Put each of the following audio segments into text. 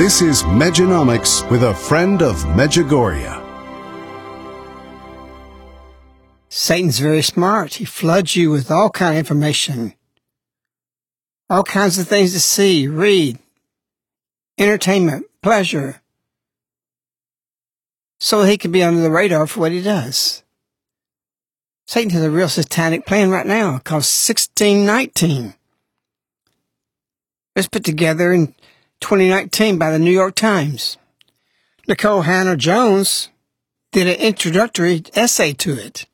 This is Mejanomics with a friend of Medjugorje. Satan's very smart. He floods you with all kind of information. All kinds of things to see, read, entertainment, pleasure. So he can be under the radar for what he does. Satan has a real satanic plan right now called 1619. It's put together in 2019 by the New York Times. Nikole Hannah-Jones did an introductory essay to it.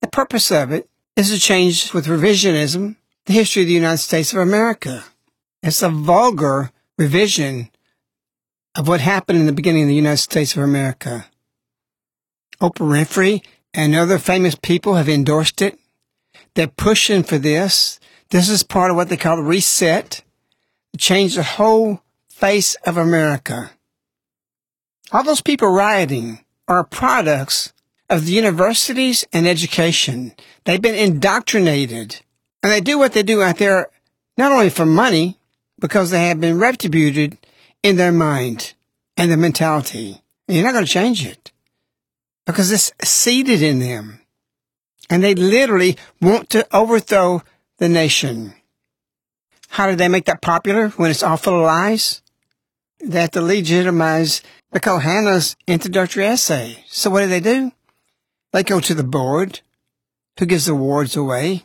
The purpose of it is to change with revisionism the history of the United States of America. It's a vulgar revision of what happened in the beginning of the United States of America. Oprah Winfrey and other famous people have endorsed it. They're pushing for this. This is part of what they call the reset change the whole face of America. All those people rioting are products of the universities and education. They've been indoctrinated and they do what they do out there not only for money, because they have been retributed in their mind and their mentality. And you're not going to change it because it's seeded in them. And they literally want to overthrow the nation. How did they make that popular when it's all full of lies? That to legitimize Nikole Hannah's introductory essay. So what do they do? They go to the board, who gives awards away.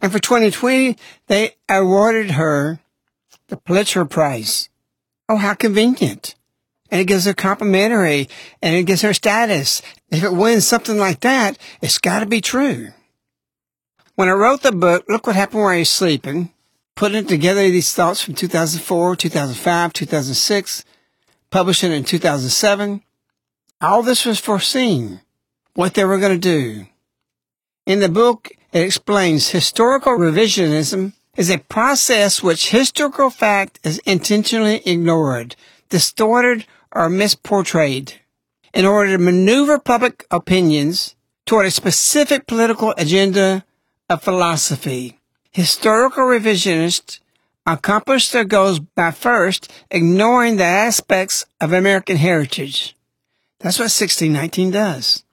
And for 2020, they awarded her the Pulitzer Prize. Oh, how convenient. And it gives her complimentary and it gives her status. If it wins something like that, it's got to be true. When I wrote the book, look what happened while you're sleeping putting together these thoughts from 2004, 2005, 2006, publishing in 2007. All this was foreseen, what they were going to do. In the book, it explains historical revisionism is a process which historical fact is intentionally ignored, distorted, or misportrayed in order to maneuver public opinions toward a specific political agenda of philosophy Historical revisionists accomplish their goals by first ignoring the aspects of American heritage. That's what 1619 does.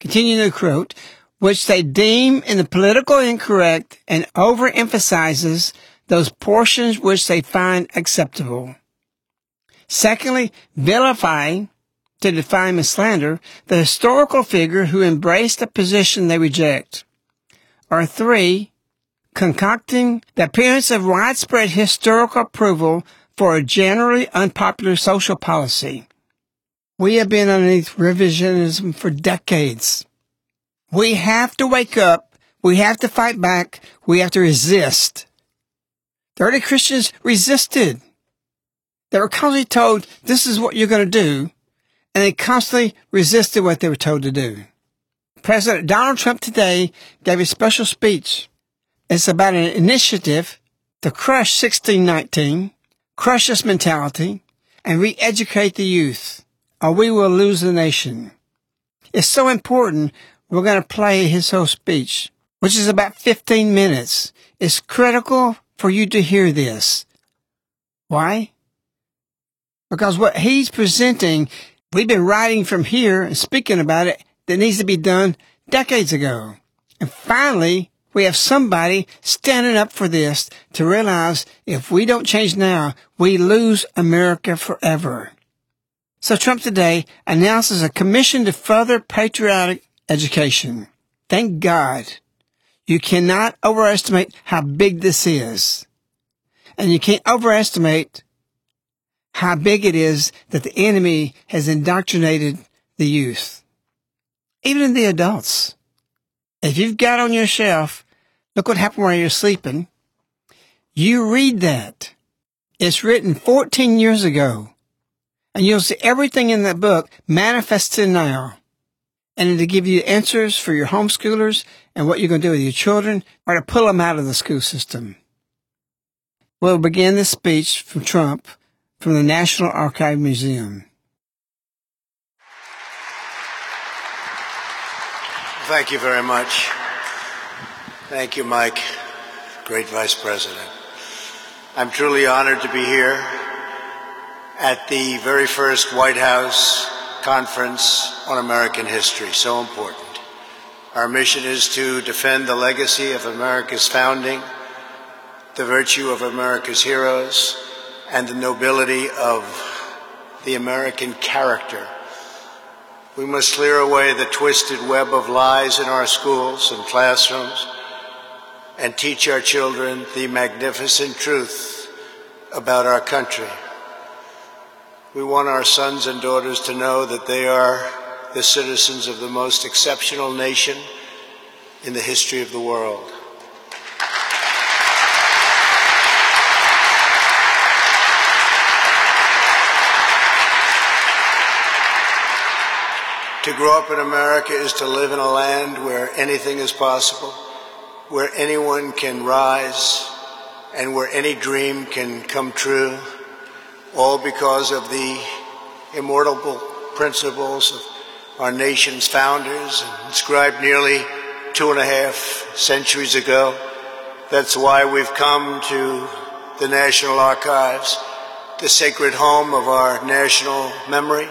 Continuing to quote, which they deem in the political incorrect and overemphasizes those portions which they find acceptable. Secondly, vilifying, to define and slander, the historical figure who embraced a position they reject. Or three, concocting the appearance of widespread historical approval for a generally unpopular social policy. We have been underneath revisionism for decades. We have to wake up. We have to fight back. We have to resist. The early Christians resisted. They were constantly told, this is what you're going to do. And they constantly resisted what they were told to do. President Donald Trump today gave a special speech. It's about an initiative to crush 1619, crush this mentality, and re-educate the youth, or we will lose the nation. It's so important we're going to play his whole speech, which is about 15 minutes. It's critical for you to hear this. Why? Because what he's presenting, we've been writing from here and speaking about it that needs to be done decades ago. And finally, we have somebody standing up for this to realize if we don't change now, we lose America forever. So Trump today announces a commission to further patriotic education. Thank God. You cannot overestimate how big this is. And you can't overestimate how big it is that the enemy has indoctrinated the youth. Even in the adults. If you've got on your shelf, look what happened while you're sleeping. You read that. It's written 14 years ago. And you'll see everything in that book manifested now and it to give you answers for your homeschoolers and what you're going to do with your children or to pull them out of the school system. We'll begin this speech from Trump from the National Archive Museum. Thank you very much. Thank you, Mike, great Vice President. I'm truly honored to be here at the very first White House Conference on American History, so important. Our mission is to defend the legacy of America's founding, the virtue of America's heroes, and the nobility of the American character. We must clear away the twisted web of lies in our schools and classrooms and teach our children the magnificent truth about our country. We want our sons and daughters to know that they are the citizens of the most exceptional nation in the history of the world. To grow up in America is to live in a land where anything is possible, where anyone can rise, and where any dream can come true all because of the immortal principles of our nation's founders, inscribed nearly two and a half centuries ago. That's why we've come to the National Archives, the sacred home of our national memory.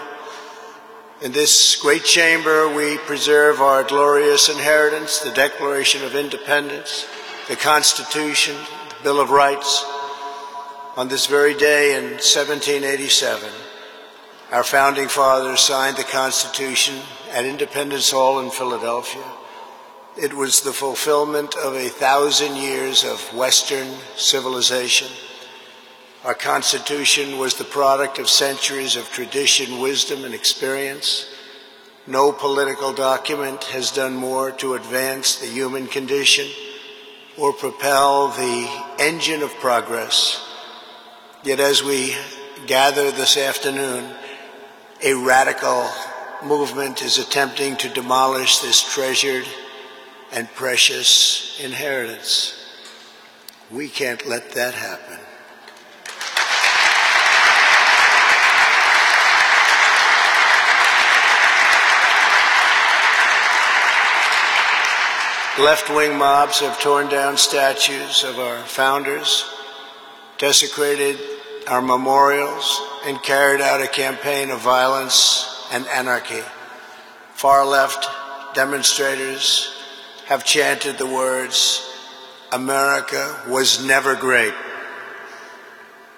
In this great chamber, we preserve our glorious inheritance, the Declaration of Independence, the Constitution, the Bill of Rights, on this very day in 1787, our founding fathers signed the Constitution at Independence Hall in Philadelphia. It was the fulfillment of a thousand years of Western civilization. Our Constitution was the product of centuries of tradition, wisdom, and experience. No political document has done more to advance the human condition or propel the engine of progress Yet as we gather this afternoon, a radical movement is attempting to demolish this treasured and precious inheritance. We can't let that happen. Left-wing mobs have torn down statues of our founders, desecrated our memorials, and carried out a campaign of violence and anarchy. Far-left demonstrators have chanted the words, America was never great.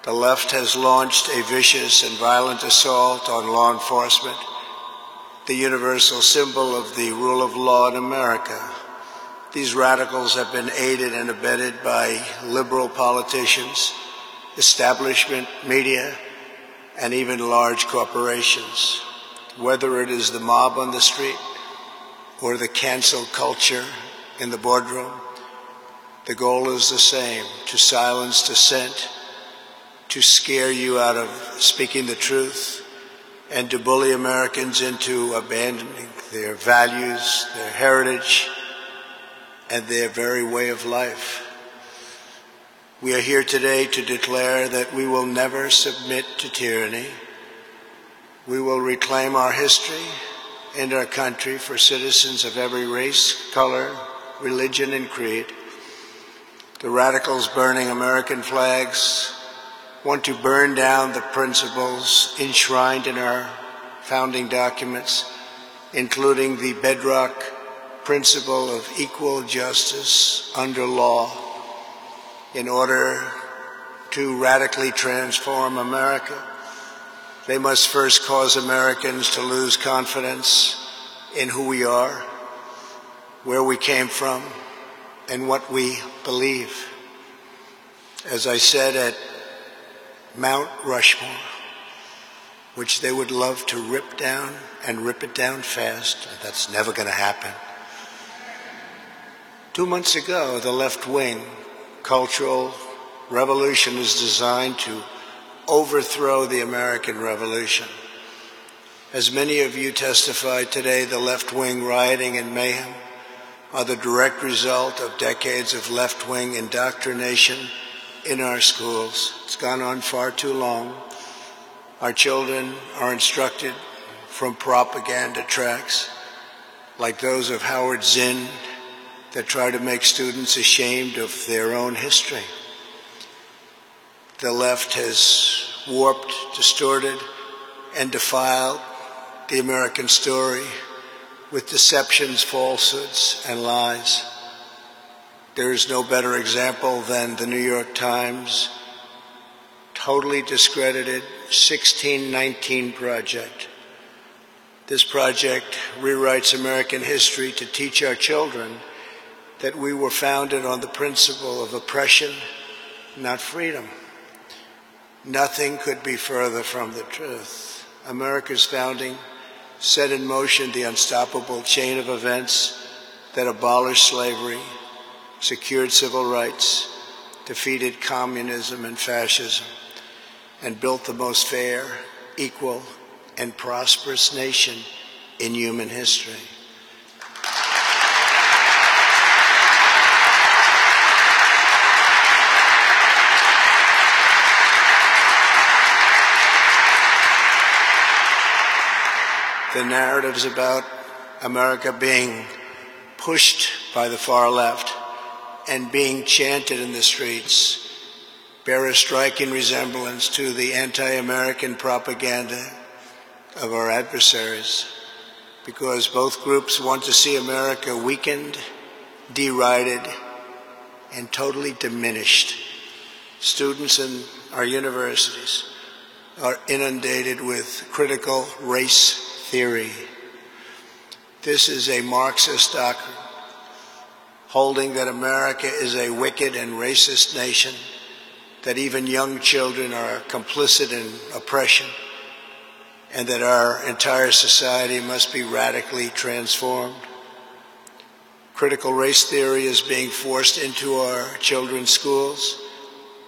The left has launched a vicious and violent assault on law enforcement, the universal symbol of the rule of law in America. These radicals have been aided and abetted by liberal politicians, establishment media, and even large corporations. Whether it is the mob on the street or the cancel culture in the boardroom, the goal is the same, to silence dissent, to scare you out of speaking the truth, and to bully Americans into abandoning their values, their heritage, and their very way of life. We are here today to declare that we will never submit to tyranny. We will reclaim our history and our country for citizens of every race, color, religion, and creed. The radicals burning American flags want to burn down the principles enshrined in our founding documents, including the bedrock principle of equal justice under law in order to radically transform America. They must first cause Americans to lose confidence in who we are, where we came from, and what we believe. As I said at Mount Rushmore, which they would love to rip down and rip it down fast, that's never going to happen. Two months ago, the left wing cultural revolution is designed to overthrow the American Revolution. As many of you testified today, the left wing rioting and mayhem are the direct result of decades of left wing indoctrination in our schools. It's gone on far too long. Our children are instructed from propaganda tracks like those of Howard Zinn that try to make students ashamed of their own history. The left has warped, distorted, and defiled the American story with deceptions, falsehoods, and lies. There is no better example than the New York Times totally discredited 1619 Project. This project rewrites American history to teach our children that we were founded on the principle of oppression, not freedom. Nothing could be further from the truth. America's founding set in motion the unstoppable chain of events that abolished slavery, secured civil rights, defeated communism and fascism, and built the most fair, equal, and prosperous nation in human history. The narratives about America being pushed by the far left and being chanted in the streets bear a striking resemblance to the anti-American propaganda of our adversaries because both groups want to see America weakened, derided, and totally diminished. Students in our universities are inundated with critical race theory. This is a Marxist doctrine holding that America is a wicked and racist nation, that even young children are complicit in oppression, and that our entire society must be radically transformed. Critical race theory is being forced into our children's schools.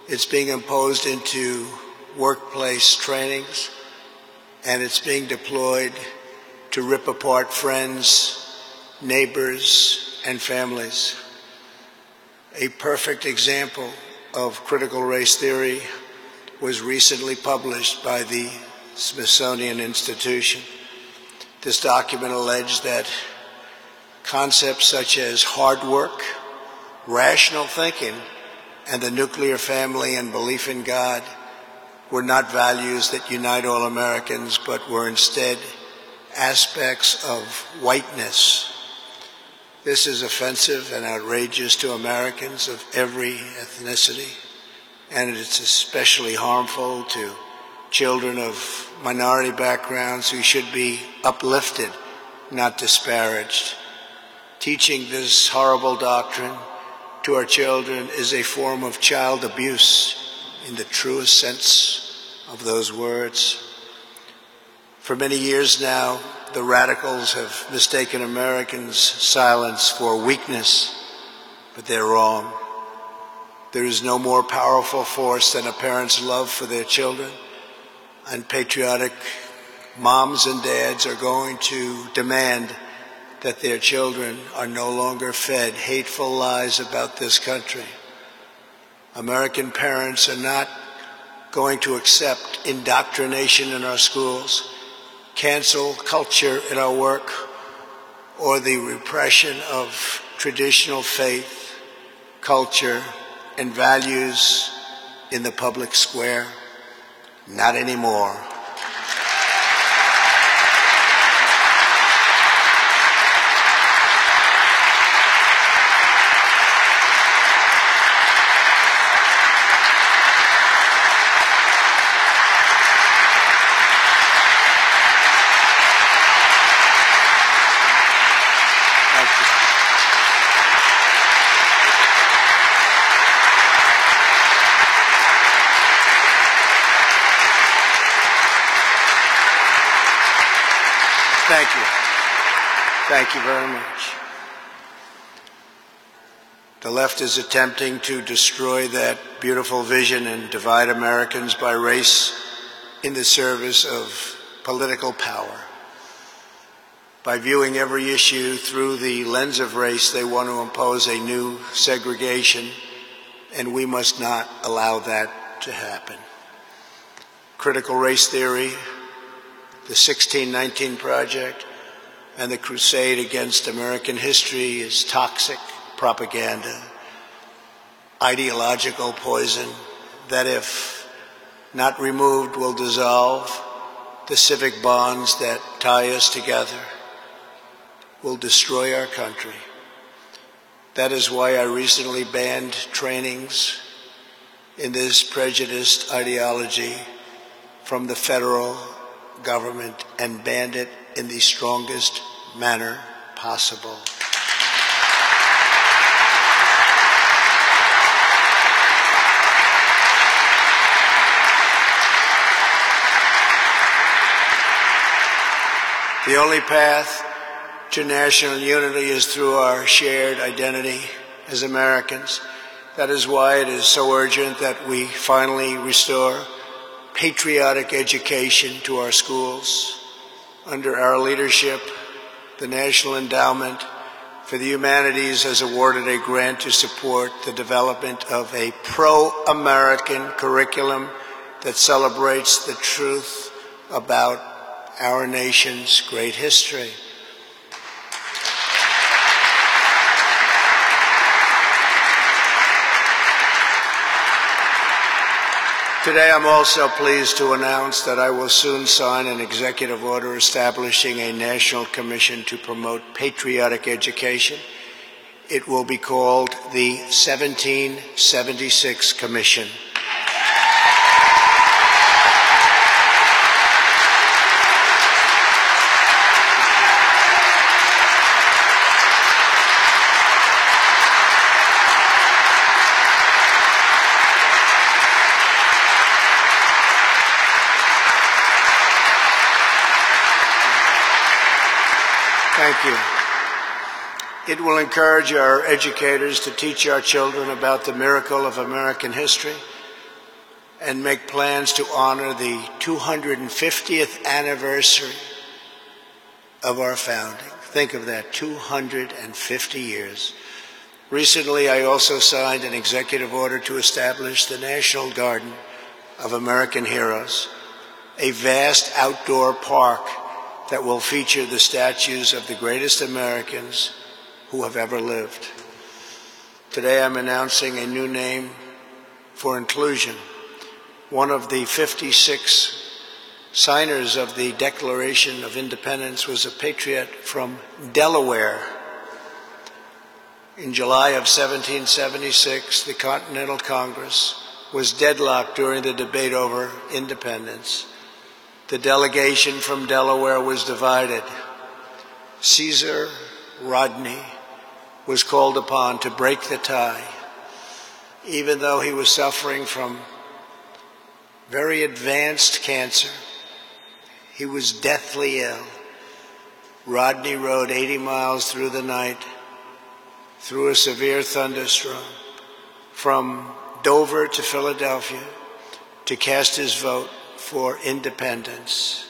It's being imposed into workplace trainings and it's being deployed to rip apart friends, neighbors, and families. A perfect example of critical race theory was recently published by the Smithsonian Institution. This document alleged that Concepts such as hard work, rational thinking, and the nuclear family and belief in God were not values that unite all Americans, but were instead aspects of whiteness. This is offensive and outrageous to Americans of every ethnicity, and it's especially harmful to children of minority backgrounds who should be uplifted, not disparaged. Teaching this horrible doctrine to our children is a form of child abuse in the truest sense of those words. For many years now, the radicals have mistaken Americans' silence for weakness, but they're wrong. There is no more powerful force than a parent's love for their children, and patriotic moms and dads are going to demand that their children are no longer fed hateful lies about this country. American parents are not going to accept indoctrination in our schools, cancel culture in our work, or the repression of traditional faith, culture, and values in the public square. Not anymore. Thank you. Thank you very much. The left is attempting to destroy that beautiful vision and divide Americans by race in the service of political power. By viewing every issue through the lens of race, they want to impose a new segregation, and we must not allow that to happen. Critical race theory the 1619 Project and the crusade against American history is toxic propaganda, ideological poison that, if not removed, will dissolve the civic bonds that tie us together, will destroy our country. That is why I recently banned trainings in this prejudiced ideology from the federal government and banned it in the strongest manner possible. The only path to national unity is through our shared identity as Americans. That is why it is so urgent that we finally restore patriotic education to our schools. Under our leadership, the National Endowment for the Humanities has awarded a grant to support the development of a pro-American curriculum that celebrates the truth about our nation's great history. Today, I'm also pleased to announce that I will soon sign an executive order establishing a national commission to promote patriotic education. It will be called the 1776 Commission. Thank you. It will encourage our educators to teach our children about the miracle of American history and make plans to honor the 250th anniversary of our founding. Think of that, 250 years. Recently, I also signed an executive order to establish the National Garden of American Heroes, a vast outdoor park that will feature the statues of the greatest Americans who have ever lived. Today I'm announcing a new name for inclusion. One of the 56 signers of the Declaration of Independence was a patriot from Delaware. In July of 1776, the Continental Congress was deadlocked during the debate over independence. The delegation from Delaware was divided. Caesar Rodney was called upon to break the tie, even though he was suffering from very advanced cancer. He was deathly ill. Rodney rode 80 miles through the night, through a severe thunderstorm, from Dover to Philadelphia to cast his vote for independence.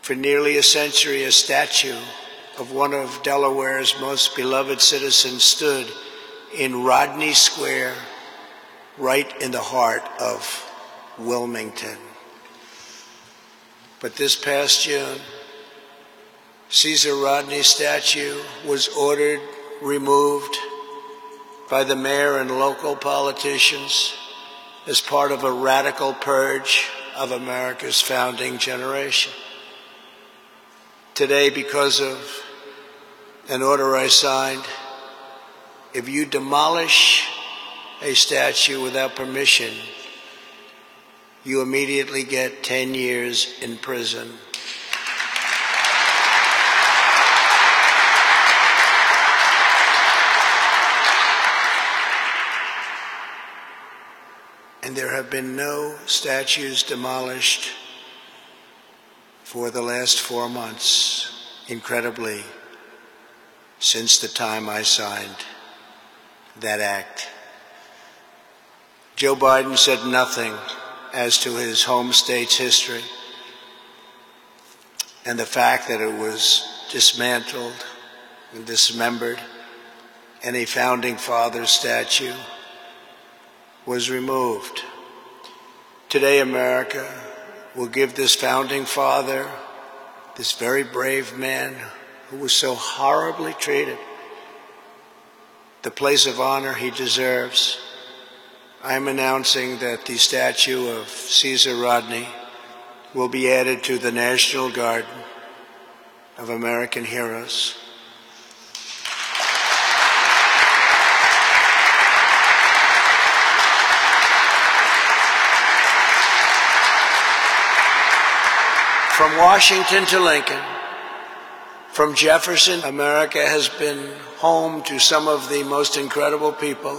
For nearly a century, a statue of one of Delaware's most beloved citizens stood in Rodney Square, right in the heart of Wilmington. But this past June, Caesar Rodney's statue was ordered removed by the mayor and local politicians as part of a radical purge of America's founding generation. Today, because of an order I signed, if you demolish a statue without permission, you immediately get 10 years in prison. And there have been no statues demolished for the last four months, incredibly, since the time I signed that act. Joe Biden said nothing as to his home state's history and the fact that it was dismantled and dismembered and a founding father statue was removed. Today, America will give this founding father, this very brave man who was so horribly treated, the place of honor he deserves I'm announcing that the statue of Caesar Rodney will be added to the National Garden of American Heroes. From Washington to Lincoln, from Jefferson, America has been home to some of the most incredible people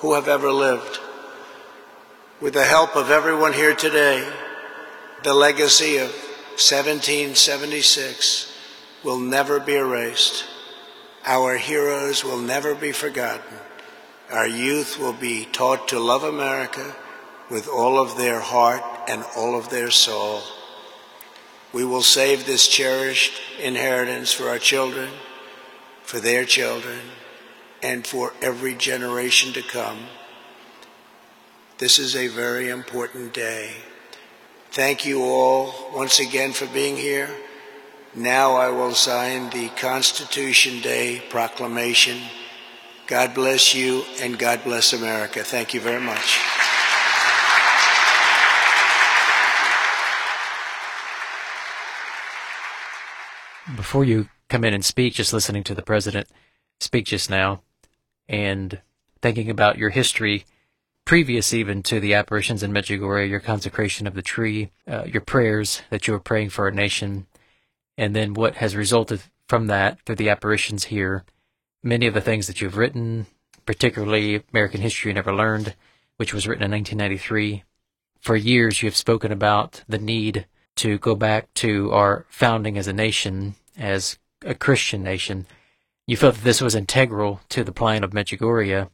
who have ever lived. With the help of everyone here today, the legacy of 1776 will never be erased. Our heroes will never be forgotten. Our youth will be taught to love America with all of their heart and all of their soul. We will save this cherished inheritance for our children, for their children, and for every generation to come. This is a very important day. Thank you all once again for being here. Now I will sign the Constitution Day proclamation. God bless you and God bless America. Thank you very much. Before you come in and speak, just listening to the president speak just now and thinking about your history previous even to the apparitions in Medjugorje, your consecration of the tree, uh, your prayers that you were praying for our nation, and then what has resulted from that through the apparitions here. Many of the things that you've written, particularly American History Never Learned, which was written in 1993. For years, you have spoken about the need to go back to our founding as a nation, as a Christian nation. You felt that this was integral to the plan of Medjugorje,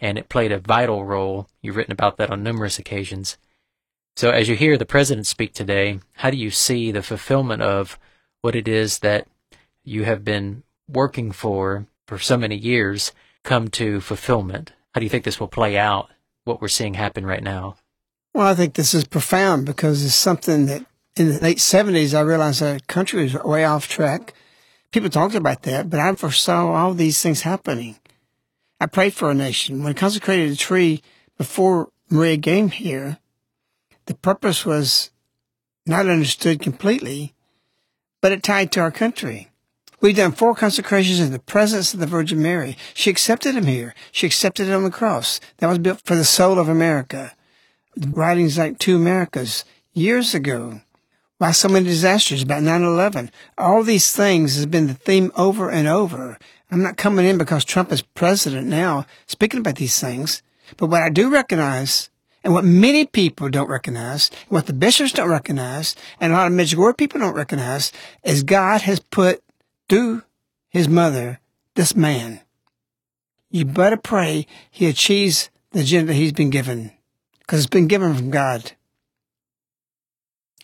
and it played a vital role. You've written about that on numerous occasions. So as you hear the president speak today, how do you see the fulfillment of what it is that you have been working for for so many years come to fulfillment? How do you think this will play out, what we're seeing happen right now? Well, I think this is profound because it's something that in the late 70s, I realized our country was way off track. People talked about that, but I foresaw all these things happening. I prayed for a nation. When I consecrated a tree before Maria came here, the purpose was not understood completely, but it tied to our country. We've done four consecrations in the presence of the Virgin Mary. She accepted him here. She accepted it on the cross. That was built for the soul of America. The Writings like Two Americas years ago. Why so many disasters about 9-11. All these things has been the theme over and over. I'm not coming in because Trump is president now speaking about these things. But what I do recognize and what many people don't recognize, what the bishops don't recognize, and a lot of Medjugorje people don't recognize, is God has put through his mother, this man. You better pray he achieves the agenda he's been given, because it's been given from God.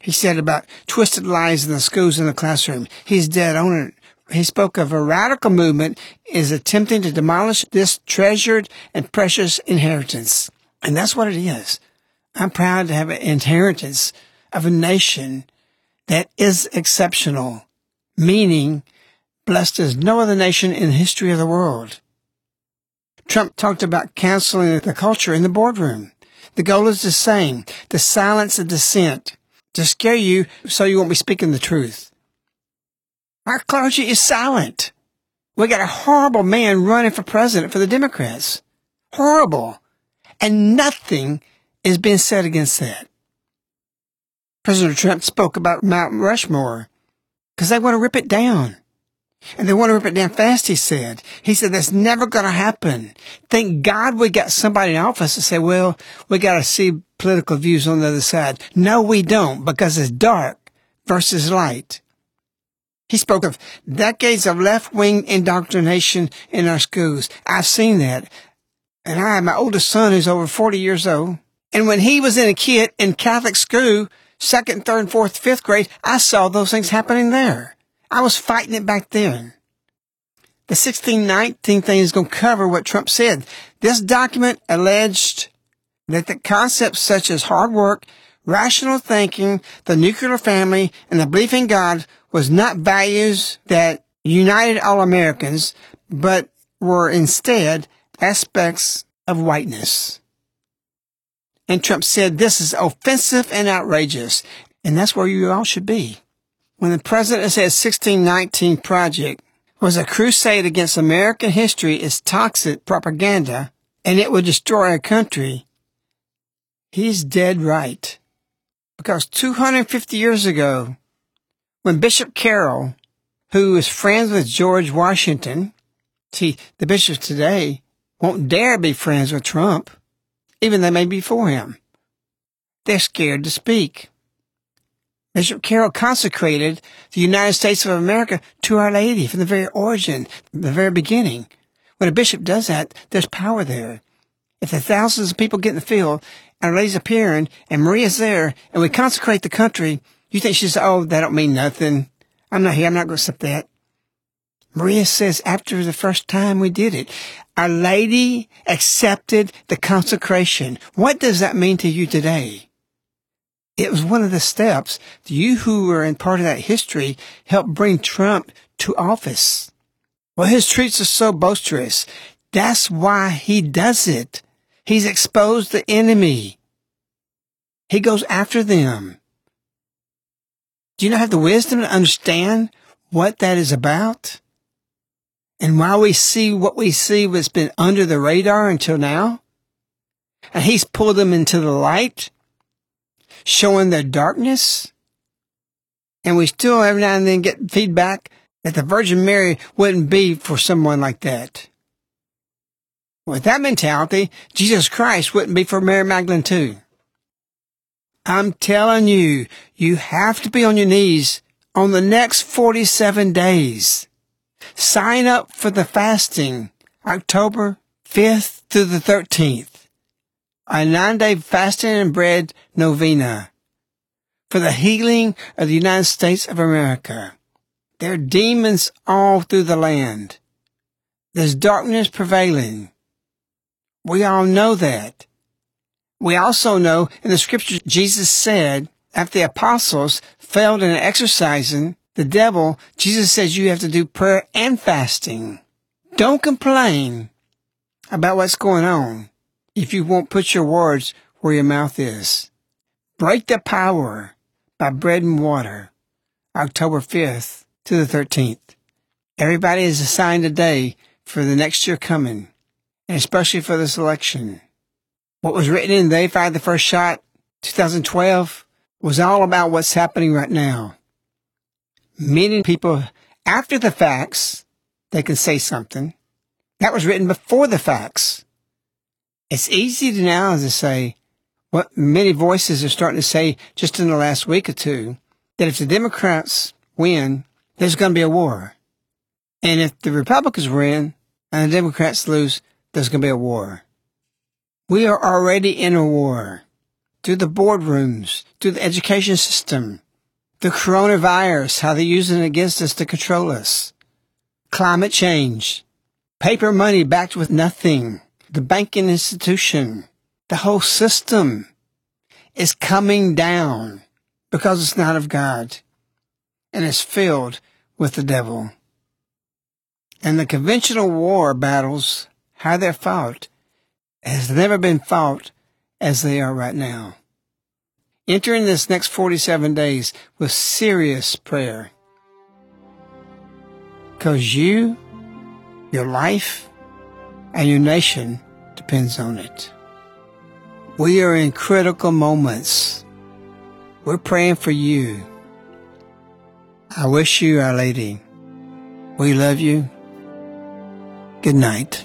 He said about twisted lies in the schools and the classroom. He's dead on it. He spoke of a radical movement is attempting to demolish this treasured and precious inheritance. And that's what it is. I'm proud to have an inheritance of a nation that is exceptional, meaning blessed as no other nation in the history of the world. Trump talked about canceling the culture in the boardroom. The goal is the same, the silence of dissent, to scare you so you won't be speaking the truth. Our clergy is silent. We got a horrible man running for president for the Democrats. Horrible. And nothing is being said against that. President Trump spoke about Mount Rushmore because they want to rip it down. And they want to rip it down fast, he said. He said, that's never going to happen. Thank God we got somebody in office to say, well, we got to see political views on the other side. No, we don't, because it's dark versus light. He spoke of decades of left-wing indoctrination in our schools. I've seen that. And I my oldest son who's over 40 years old. And when he was in a kid in Catholic school, second, third, fourth, fifth grade, I saw those things happening there. I was fighting it back then. The 1619 thing is going to cover what Trump said. This document alleged that the concepts such as hard work, rational thinking, the nuclear family, and the belief in God was not values that united all Americans, but were instead aspects of whiteness. And Trump said this is offensive and outrageous, and that's where you all should be. When the president said 1619 project was a crusade against American history as toxic propaganda and it would destroy our country, he's dead right. Because 250 years ago, when Bishop Carroll, who was friends with George Washington, see, the bishops today won't dare be friends with Trump, even they may be for him. They're scared to speak. Bishop Carroll consecrated the United States of America to Our Lady from the very origin, the very beginning. When a bishop does that, there's power there. If the thousands of people get in the field, and Our Lady's appearing, and Maria's there, and we consecrate the country, you think she's, oh, that don't mean nothing. I'm not here, I'm not going to accept that. Maria says after the first time we did it, Our Lady accepted the consecration. What does that mean to you today? It was one of the steps. You who were in part of that history helped bring Trump to office. Well, his tweets are so boisterous. That's why he does it. He's exposed the enemy. He goes after them. Do you not have the wisdom to understand what that is about? And why we see what we see was been under the radar until now? And he's pulled them into the light showing their darkness. And we still every now and then get feedback that the Virgin Mary wouldn't be for someone like that. With that mentality, Jesus Christ wouldn't be for Mary Magdalene too. I'm telling you, you have to be on your knees on the next 47 days. Sign up for the fasting, October 5th through the 13th a nine-day fasting and bread novena for the healing of the United States of America. There are demons all through the land. There's darkness prevailing. We all know that. We also know in the scripture Jesus said after the apostles failed in exercising The devil, Jesus says you have to do prayer and fasting. Don't complain about what's going on if you won't put your words where your mouth is. Break the power by bread and water, October 5th to the 13th. Everybody is assigned a day for the next year coming, and especially for this election. What was written in They Fired the First Shot 2012 was all about what's happening right now. Many people, after the facts, they can say something. That was written before the facts. It's easy to now to say what many voices are starting to say just in the last week or two, that if the Democrats win, there's going to be a war. And if the Republicans win and the Democrats lose, there's going to be a war. We are already in a war. Through the boardrooms, through the education system, the coronavirus, how they're using it against us to control us. Climate change. Paper money backed with nothing. The banking institution. The whole system is coming down because it's not of God and it's filled with the devil. And the conventional war battles, how they're fought, has never been fought as they are right now. Enter this next 47 days with serious prayer. Because you, your life, and your nation depends on it. We are in critical moments. We're praying for you. I wish you, Our Lady. We love you. Good night.